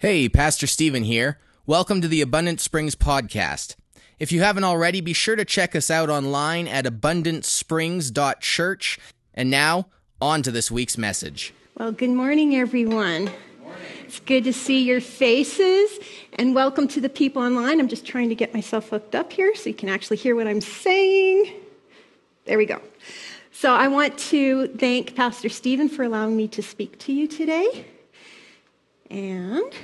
Hey, Pastor Stephen here. Welcome to the Abundant Springs podcast. If you haven't already, be sure to check us out online at abundantsprings.church. And now, on to this week's message. Well, good morning, everyone. It's good to see your faces, and welcome to the people online. I'm just trying to get myself hooked up here so you can actually hear what I'm saying. There we go. So, I want to thank Pastor Stephen for allowing me to speak to you today. And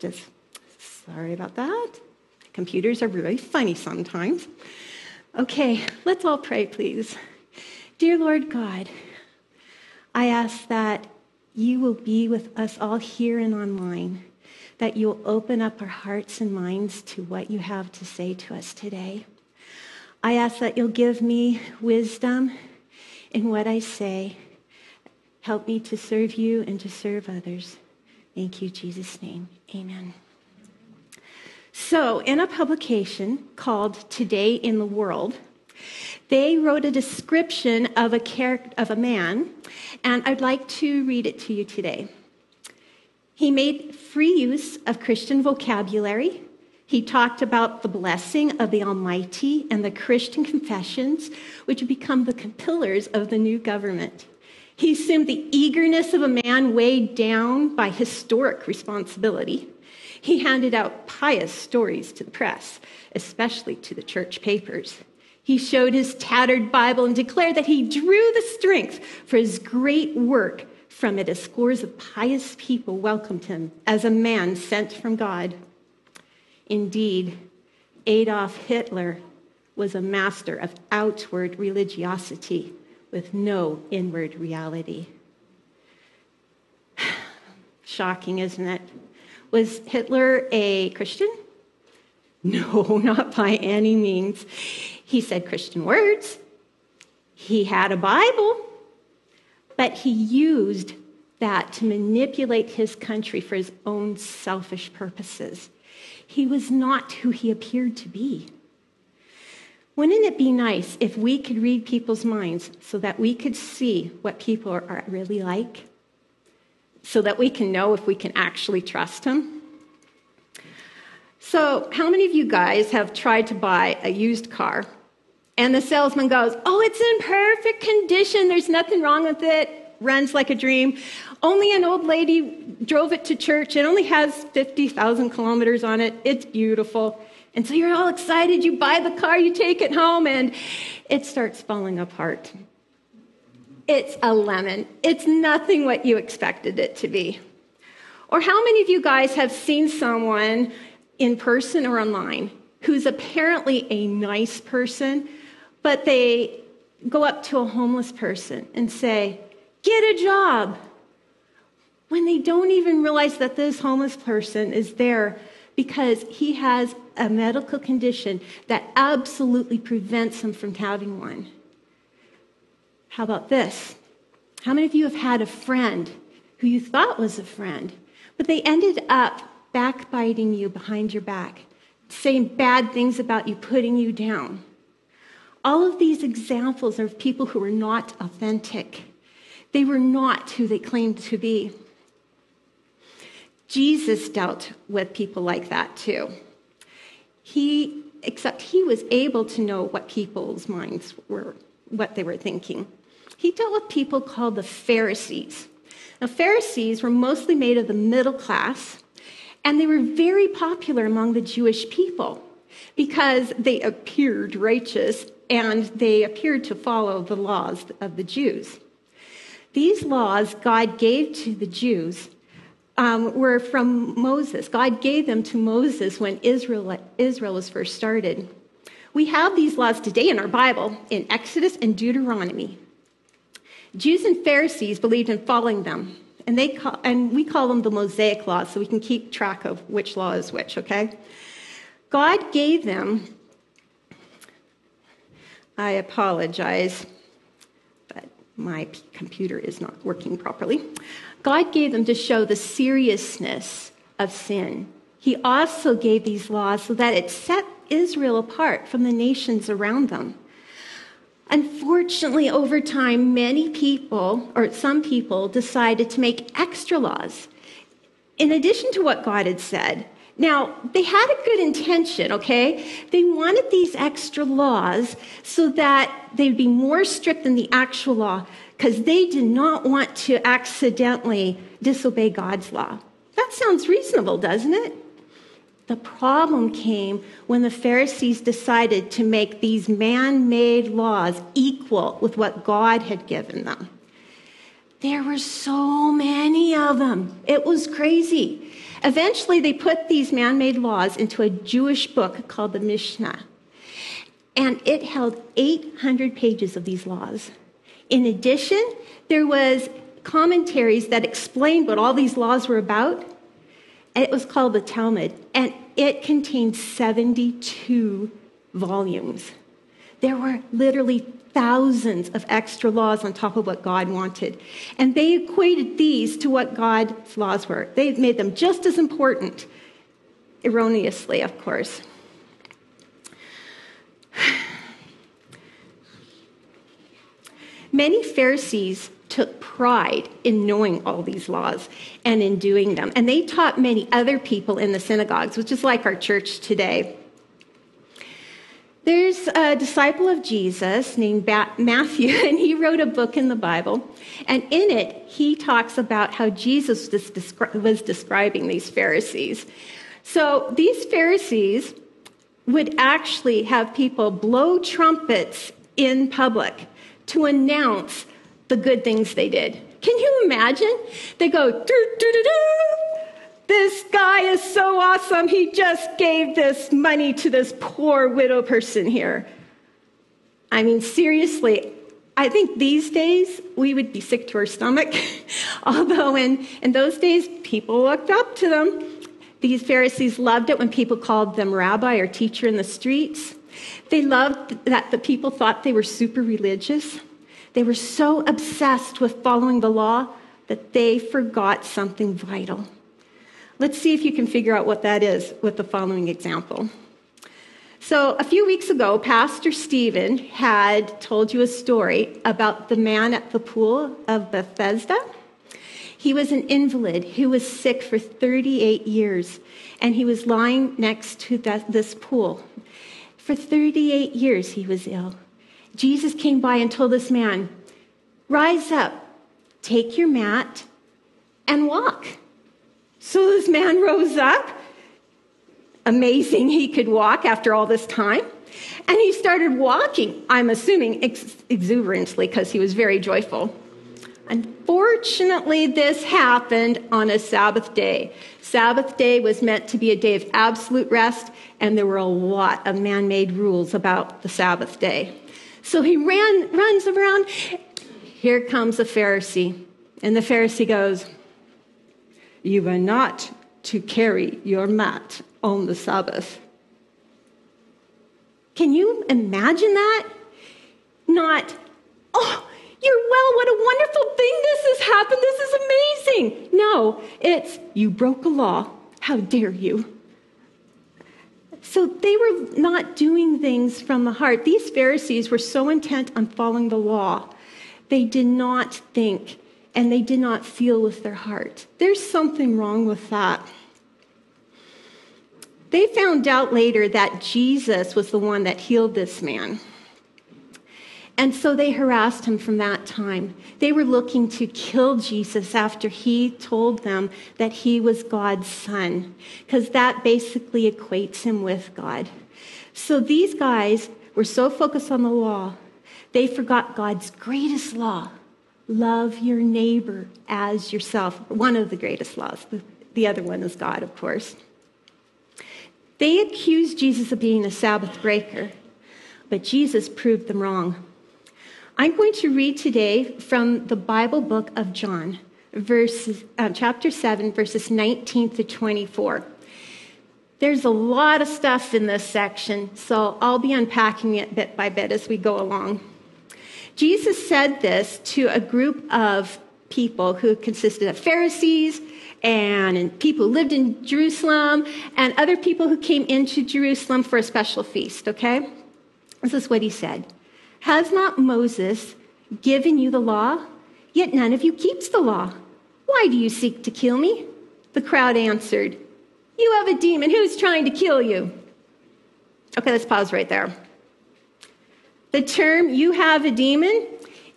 just sorry about that. Computers are really funny sometimes. Okay, let's all pray, please. Dear Lord God, I ask that you will be with us all here and online, that you'll open up our hearts and minds to what you have to say to us today. I ask that you'll give me wisdom in what I say. Help me to serve you and to serve others. Thank you, Jesus' name. Amen. So, in a publication called Today in the World, they wrote a description of a character of a man, and I'd like to read it to you today. He made free use of Christian vocabulary. He talked about the blessing of the Almighty and the Christian confessions, which have become the pillars of the new government. He assumed the eagerness of a man weighed down by historic responsibility. He handed out pious stories to the press, especially to the church papers. He showed his tattered Bible and declared that he drew the strength for his great work from it as scores of pious people welcomed him as a man sent from God. Indeed, Adolf Hitler was a master of outward religiosity with no inward reality. Shocking, isn't it? Was Hitler a Christian? No, not by any means. He said Christian words. He had a Bible, but he used that to manipulate his country for his own selfish purposes. He was not who he appeared to be. Wouldn't it be nice if we could read people's minds so that we could see what people are really like? So that we can know if we can actually trust them? So, how many of you guys have tried to buy a used car and the salesman goes, Oh, it's in perfect condition. There's nothing wrong with it. Runs like a dream. Only an old lady drove it to church. It only has 50,000 kilometers on it. It's beautiful. And so you're all excited. You buy the car, you take it home, and it starts falling apart. It's a lemon. It's nothing what you expected it to be. Or how many of you guys have seen someone in person or online who's apparently a nice person, but they go up to a homeless person and say, Get a job, when they don't even realize that this homeless person is there because he has a medical condition that absolutely prevents him from having one. How about this? How many of you have had a friend who you thought was a friend, but they ended up backbiting you behind your back, saying bad things about you, putting you down? All of these examples are of people who were not authentic. They were not who they claimed to be. Jesus dealt with people like that too. He, except he was able to know what people's minds were, what they were thinking. He dealt with people called the Pharisees. Now, Pharisees were mostly made of the middle class, and they were very popular among the Jewish people because they appeared righteous and they appeared to follow the laws of the Jews. These laws God gave to the Jews um, were from Moses. God gave them to Moses when Israel, Israel was first started. We have these laws today in our Bible in Exodus and Deuteronomy. Jews and Pharisees believed in following them, and, they call, and we call them the Mosaic laws so we can keep track of which law is which, okay? God gave them, I apologize, but my computer is not working properly. God gave them to show the seriousness of sin. He also gave these laws so that it set Israel apart from the nations around them. Unfortunately, over time, many people, or some people, decided to make extra laws in addition to what God had said. Now, they had a good intention, okay? They wanted these extra laws so that they'd be more strict than the actual law because they did not want to accidentally disobey God's law. That sounds reasonable, doesn't it? The problem came when the Pharisees decided to make these man made laws equal with what God had given them. There were so many of them. It was crazy. Eventually, they put these man made laws into a Jewish book called the Mishnah. And it held 800 pages of these laws. In addition, there was commentaries that explained what all these laws were about And it was called the Talmud, and it contained 72 volumes. There were literally thousands of extra laws on top of what God wanted. And they equated these to what God's laws were. They made them just as important, erroneously, of course. Many Pharisees took pride in knowing all these laws and in doing them. And they taught many other people in the synagogues, which is like our church today. There's a disciple of Jesus named Matthew, and he wrote a book in the Bible. And in it, he talks about how Jesus was describing these Pharisees. So these Pharisees would actually have people blow trumpets in public to announce the good things they did. Can you imagine? They go, doo, doo, doo, doo. This guy is so awesome. He just gave this money to this poor widow person here. I mean, seriously, I think these days we would be sick to our stomach. Although in, in those days, people looked up to them. These Pharisees loved it when people called them rabbi or teacher in the streets. They loved that the people thought they were super religious. They were so obsessed with following the law that they forgot something vital. Let's see if you can figure out what that is with the following example. So, a few weeks ago, Pastor Stephen had told you a story about the man at the pool of Bethesda. He was an invalid who was sick for 38 years, and he was lying next to this pool. For 38 years, he was ill. Jesus came by and told this man, Rise up, take your mat, and walk. So this man rose up. Amazing, he could walk after all this time. And he started walking, I'm assuming ex- exuberantly because he was very joyful. Unfortunately, this happened on a Sabbath day. Sabbath day was meant to be a day of absolute rest, and there were a lot of man made rules about the Sabbath day. So he ran, runs around. Here comes a Pharisee. And the Pharisee goes, You are not to carry your mat on the Sabbath. Can you imagine that? Not, oh, you're well, what a wonderful thing this has happened. This is amazing. No, it's, you broke a law. How dare you? So they were not doing things from the heart. These Pharisees were so intent on following the law, they did not think and they did not feel with their heart. There's something wrong with that. They found out later that Jesus was the one that healed this man. And so they harassed him from that time. They were looking to kill Jesus after he told them that he was God's son, because that basically equates him with God. So these guys were so focused on the law, they forgot God's greatest law love your neighbor as yourself. One of the greatest laws. The other one is God, of course. They accused Jesus of being a Sabbath breaker, but Jesus proved them wrong. I'm going to read today from the Bible book of John, verses, uh, chapter 7, verses 19 to 24. There's a lot of stuff in this section, so I'll be unpacking it bit by bit as we go along. Jesus said this to a group of people who consisted of Pharisees and people who lived in Jerusalem and other people who came into Jerusalem for a special feast, okay? This is what he said. Has not Moses given you the law? Yet none of you keeps the law. Why do you seek to kill me? The crowd answered, You have a demon. Who's trying to kill you? Okay, let's pause right there. The term, you have a demon,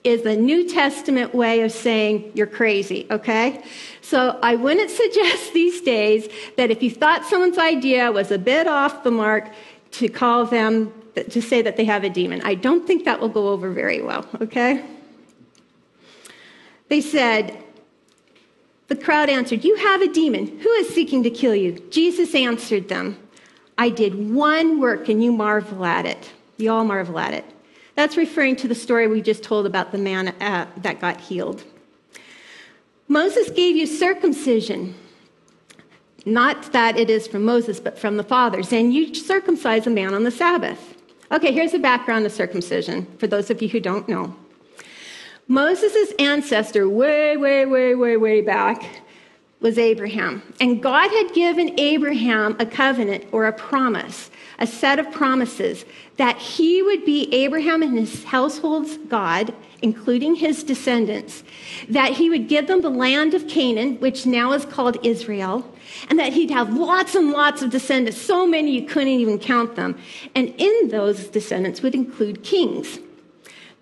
is the New Testament way of saying you're crazy, okay? So I wouldn't suggest these days that if you thought someone's idea was a bit off the mark, to call them, to say that they have a demon. I don't think that will go over very well, okay? They said, the crowd answered, You have a demon. Who is seeking to kill you? Jesus answered them, I did one work and you marvel at it. You all marvel at it. That's referring to the story we just told about the man uh, that got healed. Moses gave you circumcision. Not that it is from Moses, but from the fathers. And you circumcise a man on the Sabbath. Okay, here's the background of circumcision for those of you who don't know. Moses' ancestor, way, way, way, way, way back, was Abraham. And God had given Abraham a covenant or a promise, a set of promises that he would be Abraham and his household's God, including his descendants, that he would give them the land of Canaan, which now is called Israel, and that he'd have lots and lots of descendants, so many you couldn't even count them. And in those descendants would include kings.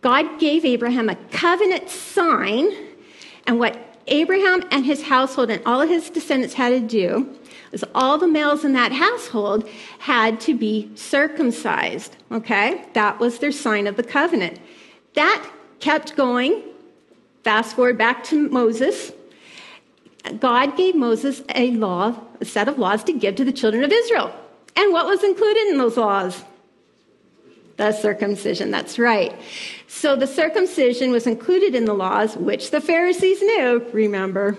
God gave Abraham a covenant sign, and what Abraham and his household and all of his descendants had to do was all the males in that household had to be circumcised. Okay? That was their sign of the covenant. That kept going. Fast forward back to Moses. God gave Moses a law, a set of laws to give to the children of Israel. And what was included in those laws? The circumcision, that's right. So the circumcision was included in the laws, which the Pharisees knew, remember.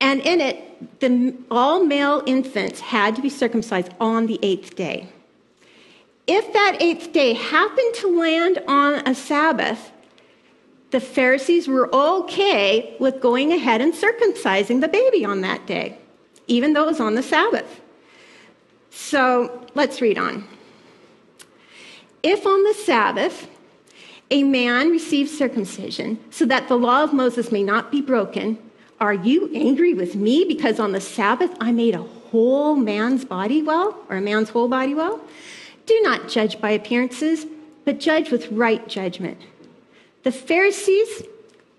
And in it, the, all male infants had to be circumcised on the eighth day. If that eighth day happened to land on a Sabbath, the Pharisees were okay with going ahead and circumcising the baby on that day, even though it was on the Sabbath. So let's read on. If on the Sabbath a man receives circumcision so that the law of Moses may not be broken, are you angry with me because on the Sabbath I made a whole man's body well, or a man's whole body well? Do not judge by appearances, but judge with right judgment. The Pharisees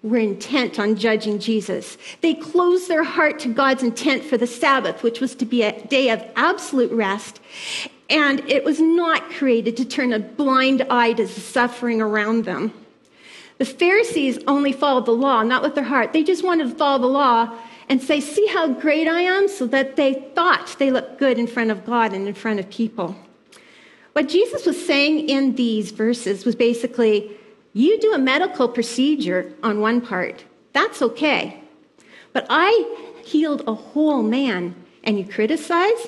were intent on judging Jesus. They closed their heart to God's intent for the Sabbath, which was to be a day of absolute rest, and it was not created to turn a blind eye to the suffering around them. The Pharisees only followed the law, not with their heart. They just wanted to follow the law and say, See how great I am, so that they thought they looked good in front of God and in front of people. What Jesus was saying in these verses was basically, You do a medical procedure on one part, that's okay. But I healed a whole man, and you criticize?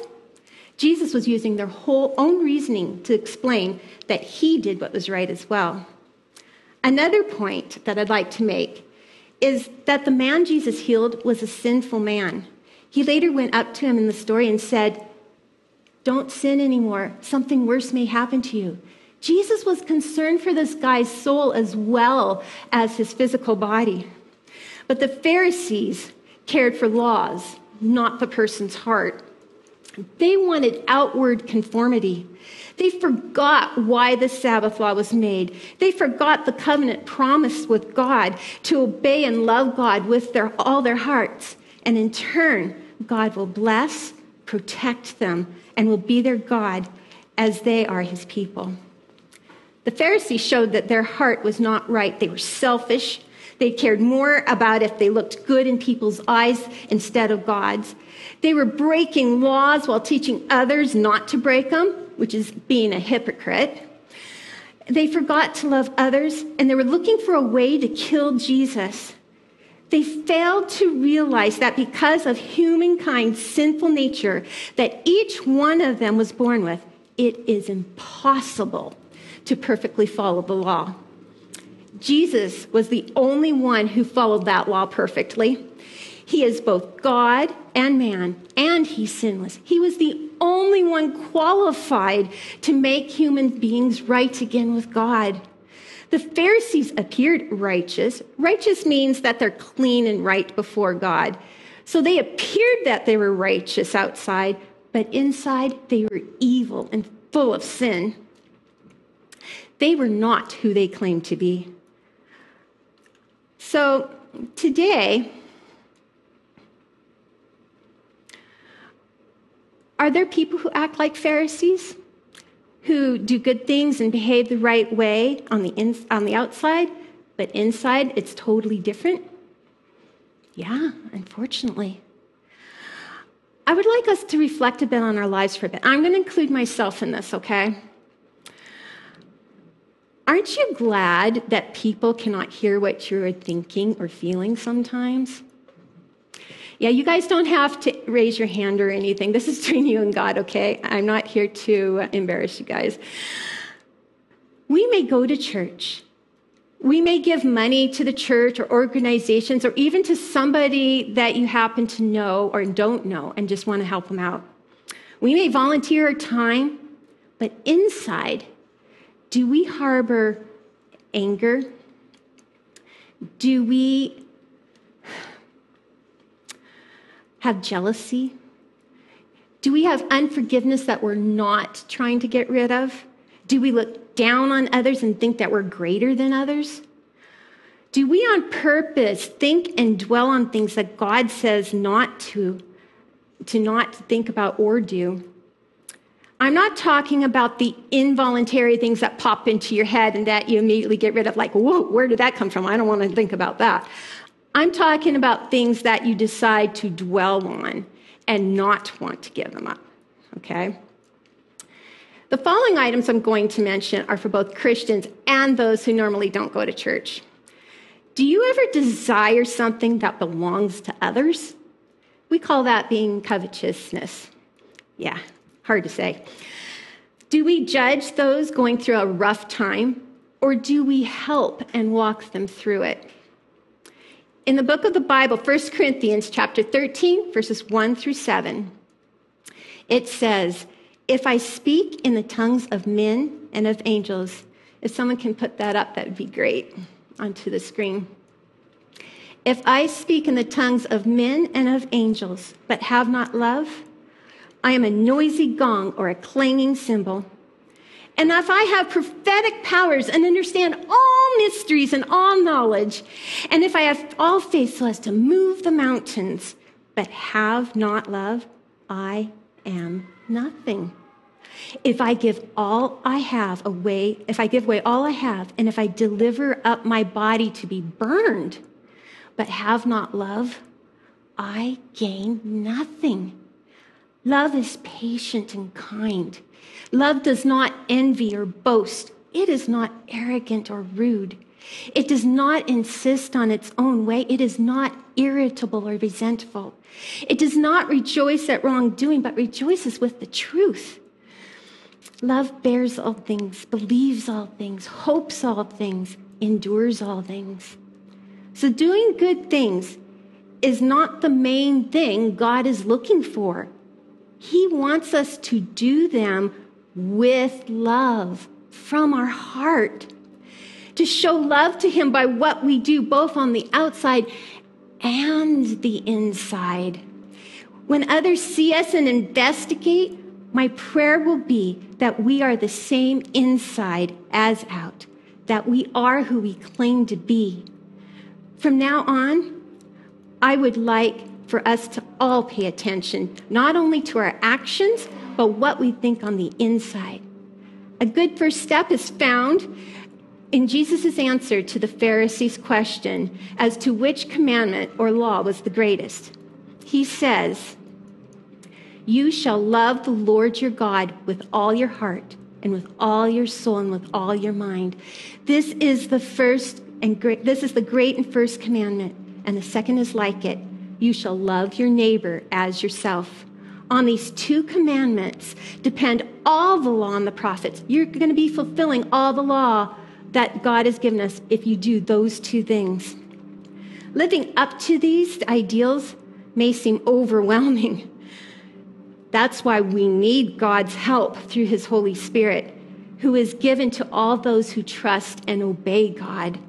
Jesus was using their whole own reasoning to explain that he did what was right as well. Another point that I'd like to make is that the man Jesus healed was a sinful man. He later went up to him in the story and said, Don't sin anymore. Something worse may happen to you. Jesus was concerned for this guy's soul as well as his physical body. But the Pharisees cared for laws, not the person's heart. They wanted outward conformity. They forgot why the Sabbath law was made. They forgot the covenant promised with God to obey and love God with their, all their hearts. And in turn, God will bless, protect them, and will be their God as they are his people. The Pharisees showed that their heart was not right. They were selfish. They cared more about if they looked good in people's eyes instead of God's. They were breaking laws while teaching others not to break them, which is being a hypocrite. They forgot to love others, and they were looking for a way to kill Jesus. They failed to realize that because of humankind's sinful nature that each one of them was born with, it is impossible to perfectly follow the law. Jesus was the only one who followed that law perfectly. He is both God and man, and he's sinless. He was the only one qualified to make human beings right again with God. The Pharisees appeared righteous. Righteous means that they're clean and right before God. So they appeared that they were righteous outside, but inside they were evil and full of sin. They were not who they claimed to be. So today, are there people who act like Pharisees? Who do good things and behave the right way on the, in, on the outside, but inside it's totally different? Yeah, unfortunately. I would like us to reflect a bit on our lives for a bit. I'm going to include myself in this, okay? Aren't you glad that people cannot hear what you're thinking or feeling sometimes? Yeah, you guys don't have to raise your hand or anything. This is between you and God, okay? I'm not here to embarrass you guys. We may go to church. We may give money to the church or organizations or even to somebody that you happen to know or don't know and just want to help them out. We may volunteer our time, but inside, do we harbor anger? Do we have jealousy? Do we have unforgiveness that we're not trying to get rid of? Do we look down on others and think that we're greater than others? Do we on purpose think and dwell on things that God says not to, to not think about or do? I'm not talking about the involuntary things that pop into your head and that you immediately get rid of, like, whoa, where did that come from? I don't want to think about that. I'm talking about things that you decide to dwell on and not want to give them up. Okay? The following items I'm going to mention are for both Christians and those who normally don't go to church. Do you ever desire something that belongs to others? We call that being covetousness. Yeah, hard to say. Do we judge those going through a rough time, or do we help and walk them through it? in the book of the Bible, 1 Corinthians chapter 13, verses 1 through 7, it says, If I speak in the tongues of men and of angels, if someone can put that up, that would be great onto the screen. If I speak in the tongues of men and of angels, but have not love, I am a noisy gong or a clanging cymbal. And if I have prophetic powers and understand all mysteries and all knowledge, and if I have all faith so as to move the mountains, but have not love, I am nothing. If I give all I have away, if I give away all I have, and if I deliver up my body to be burned, but have not love, I gain nothing. Love is patient and kind. Love does not envy or boast. It is not arrogant or rude. It does not insist on its own way. It is not irritable or resentful. It does not rejoice at wrongdoing, but rejoices with the truth. Love bears all things, believes all things, hopes all things, endures all things. So, doing good things is not the main thing God is looking for. He wants us to do them with love from our heart. To show love to Him by what we do, both on the outside and the inside. When others see us and investigate, my prayer will be that we are the same inside as out, that we are who we claim to be. From now on, I would like for us to all pay attention, not only to our actions, but what we think on the inside. A good first step is found in Jesus' answer to the Pharisees' question as to which commandment or law was the greatest. He says, You shall love the Lord your God with all your heart and with all your soul and with all your mind. This is the first and great, this is the great and first commandment, and the second is like it. You shall love your neighbor as yourself on these two commandments depend all the law and the prophets. You're going to be fulfilling all the law that God has given us if you do those two things. Living up to these ideals may seem overwhelming. That's why we need God's help through his Holy Spirit, who is given to all those who trust and obey God.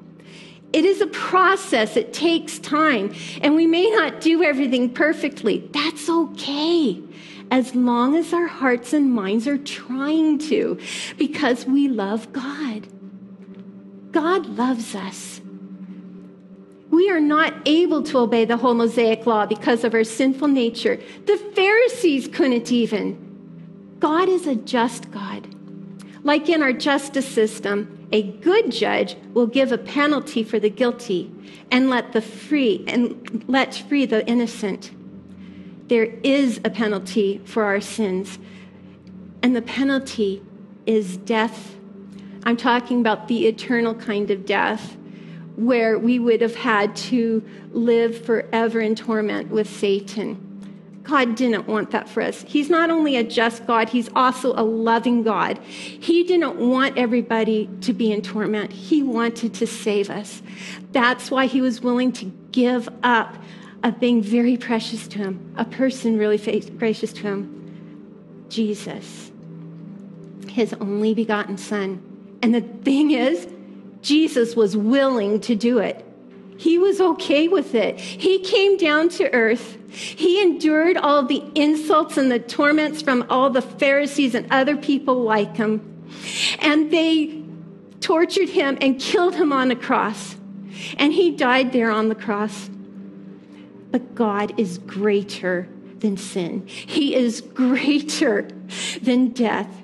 It is a process, it takes time, and we may not do everything perfectly. That's okay, as long as our hearts and minds are trying to, because we love God. God loves us. We are not able to obey the whole Mosaic law because of our sinful nature. The Pharisees couldn't even. God is a just God. Like in our justice system, a good judge will give a penalty for the guilty and let the free and let free the innocent. There is a penalty for our sins, and the penalty is death. I'm talking about the eternal kind of death where we would have had to live forever in torment with Satan. God didn't want that for us. He's not only a just God, He's also a loving God. He didn't want everybody to be in torment, He wanted to save us. That's why He was willing to give up a thing very precious to Him, a person really gracious to Him Jesus, His only begotten Son. And the thing is, Jesus was willing to do it. He was okay with it. He came down to earth. He endured all the insults and the torments from all the Pharisees and other people like him. And they tortured him and killed him on a cross. And he died there on the cross. But God is greater than sin, He is greater than death,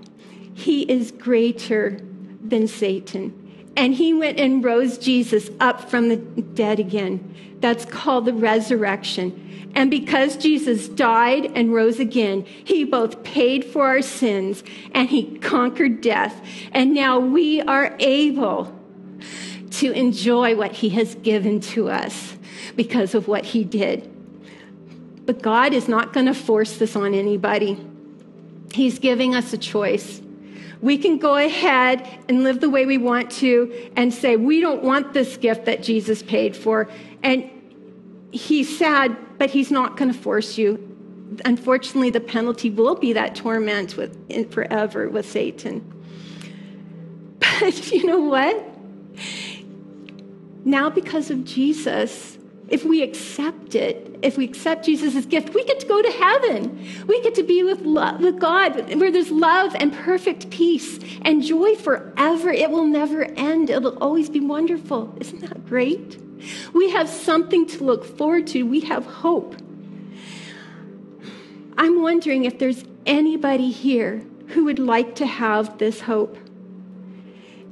He is greater than Satan. And he went and rose Jesus up from the dead again. That's called the resurrection. And because Jesus died and rose again, he both paid for our sins and he conquered death. And now we are able to enjoy what he has given to us because of what he did. But God is not going to force this on anybody. He's giving us a choice. We can go ahead and live the way we want to and say, we don't want this gift that Jesus paid for. And he's sad, but he's not going to force you. Unfortunately, the penalty will be that torment with, forever with Satan. But you know what? Now, because of Jesus, if we accept it, if we accept Jesus' gift, we get to go to heaven. We get to be with, love, with God, where there's love and perfect peace and joy forever. It will never end, it'll always be wonderful. Isn't that great? We have something to look forward to, we have hope. I'm wondering if there's anybody here who would like to have this hope.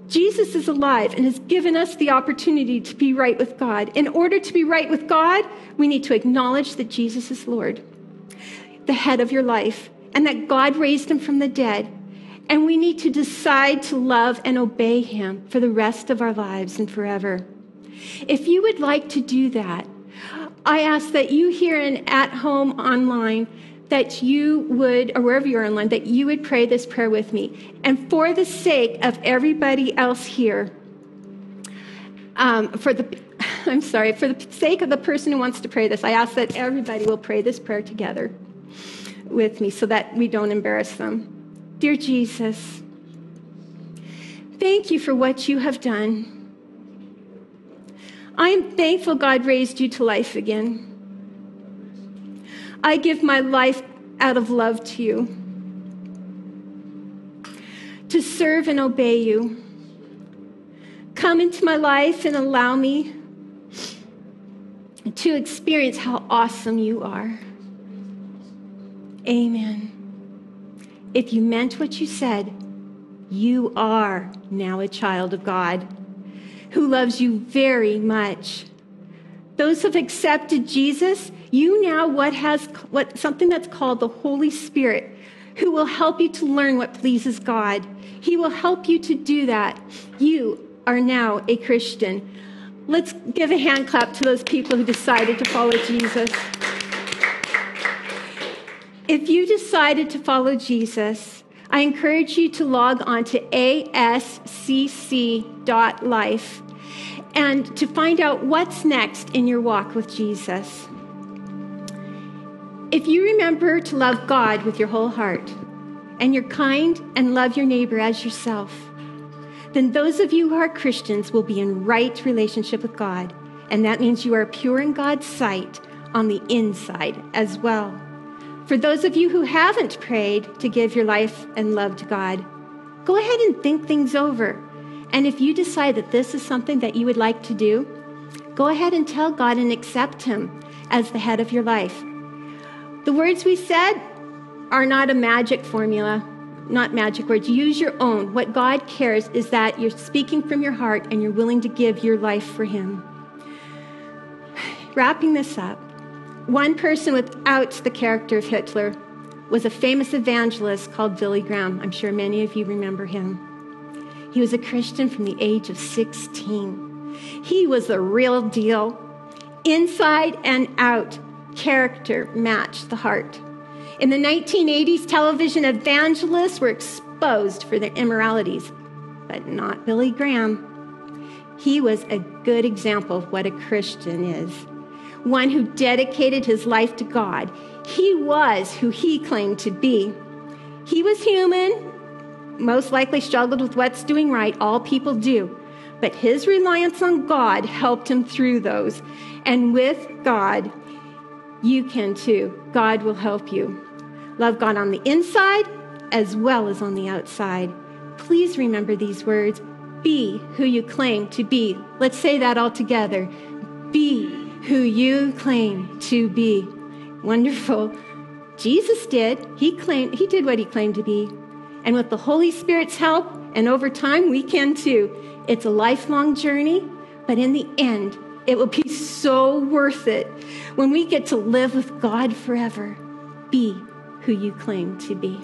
Jesus is alive and has given us the opportunity to be right with God. In order to be right with God, we need to acknowledge that Jesus is Lord, the head of your life, and that God raised him from the dead. And we need to decide to love and obey him for the rest of our lives and forever. If you would like to do that, I ask that you here and at home online that you would, or wherever you're online, that you would pray this prayer with me. And for the sake of everybody else here, um, for the, I'm sorry, for the sake of the person who wants to pray this, I ask that everybody will pray this prayer together with me so that we don't embarrass them. Dear Jesus, thank you for what you have done. I am thankful God raised you to life again. I give my life out of love to you, to serve and obey you. Come into my life and allow me to experience how awesome you are. Amen. If you meant what you said, you are now a child of God who loves you very much. Those who have accepted Jesus, you now what has what something that's called the Holy Spirit who will help you to learn what pleases God. He will help you to do that. You are now a Christian. Let's give a hand clap to those people who decided to follow Jesus. If you decided to follow Jesus, I encourage you to log on to ascc.life and to find out what's next in your walk with Jesus. If you remember to love God with your whole heart, and you're kind and love your neighbor as yourself, then those of you who are Christians will be in right relationship with God. And that means you are pure in God's sight on the inside as well. For those of you who haven't prayed to give your life and love to God, go ahead and think things over. And if you decide that this is something that you would like to do, go ahead and tell God and accept Him as the head of your life. The words we said are not a magic formula, not magic words. Use your own. What God cares is that you're speaking from your heart and you're willing to give your life for Him. Wrapping this up, one person without the character of Hitler was a famous evangelist called Billy Graham. I'm sure many of you remember him. He was a Christian from the age of 16. He was the real deal. Inside and out, character matched the heart. In the 1980s, television evangelists were exposed for their immoralities, but not Billy Graham. He was a good example of what a Christian is one who dedicated his life to God. He was who he claimed to be. He was human, most likely struggled with what's doing right. All people do. But his reliance on God helped him through those. And with God, you can too. God will help you. Love God on the inside as well as on the outside. Please remember these words be who you claim to be. Let's say that all together. Be who you claim to be. Wonderful. Jesus did. He claimed he did what he claimed to be. And with the Holy Spirit's help and over time we can too. It's a lifelong journey, but in the end it will be so worth it when we get to live with God forever. Be who you claim to be.